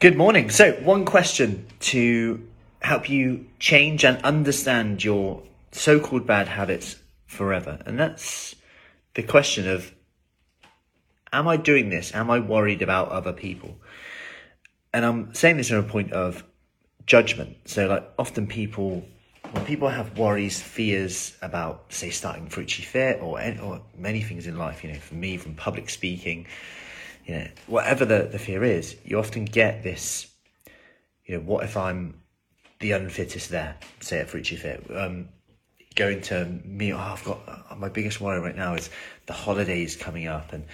Good morning. So, one question to help you change and understand your so called bad habits forever. And that's the question of Am I doing this? Am I worried about other people? And I'm saying this from a point of judgment. So, like, often people, when people have worries, fears about, say, starting Fruitsy Fit or, or many things in life, you know, for me, from public speaking, you know, whatever the, the fear is, you often get this, you know, what if I'm the unfittest there, say at Fruitsy Fit? Um, going to me, oh, I've got, uh, my biggest worry right now is the holidays coming up and,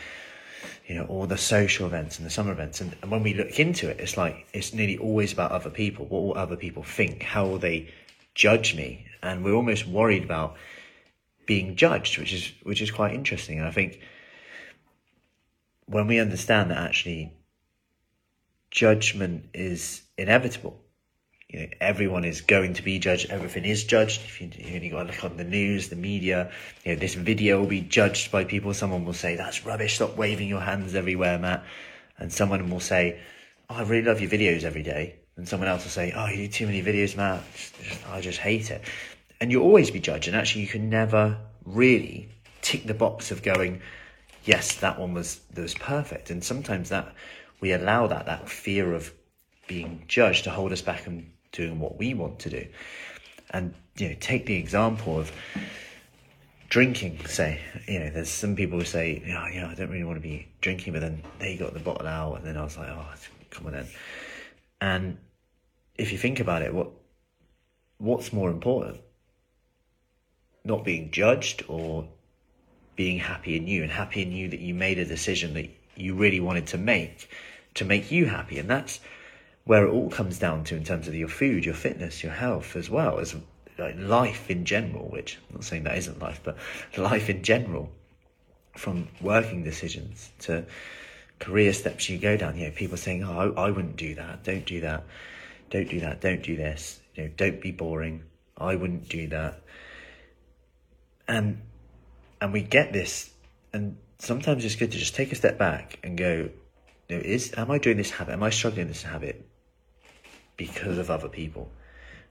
you know, all the social events and the summer events. And, and when we look into it, it's like, it's nearly always about other people. What will other people think? How will they judge me? And we're almost worried about being judged, which is, which is quite interesting. And I think, when we understand that actually judgment is inevitable, you know, everyone is going to be judged. Everything is judged. If you, you only got to look on the news, the media, you know, this video will be judged by people. Someone will say, that's rubbish. Stop waving your hands everywhere, Matt. And someone will say, oh, I really love your videos every day. And someone else will say, oh, you do too many videos, Matt. I just hate it. And you'll always be judged. And actually, you can never really tick the box of going, yes, that one was that was perfect. And sometimes that we allow that that fear of being judged to hold us back from doing what we want to do. And you know, take the example of drinking. Say, you know, there's some people who say, yeah, yeah, I don't really want to be drinking, but then they got the bottle out, and then I was like, oh, come on then. And if you think about it, what what's more important? Not being judged or being happy in you and happy in you that you made a decision that you really wanted to make to make you happy. And that's where it all comes down to in terms of your food, your fitness, your health, as well as like life in general, which I'm not saying that isn't life, but life in general, from working decisions to career steps you go down. You know, people saying, Oh, I, I wouldn't do that, don't do that, don't do that, don't do this, you know, don't be boring, I wouldn't do that. And and we get this, and sometimes it's good to just take a step back and go, you know, is am I doing this habit? Am I struggling this habit because of other people?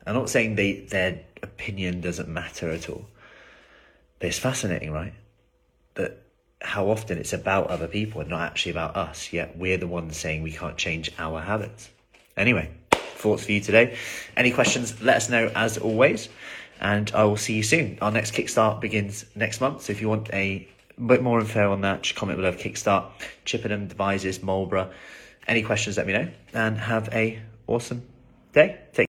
I'm not saying they their opinion doesn't matter at all. But it's fascinating, right? That how often it's about other people and not actually about us, yet we're the ones saying we can't change our habits. Anyway, thoughts for you today. Any questions, let us know as always and I will see you soon. Our next Kickstart begins next month, so if you want a bit more info on that, just comment below Kickstart, Chippenham, Devizes, Marlborough. Any questions, let me know, and have a awesome day. Take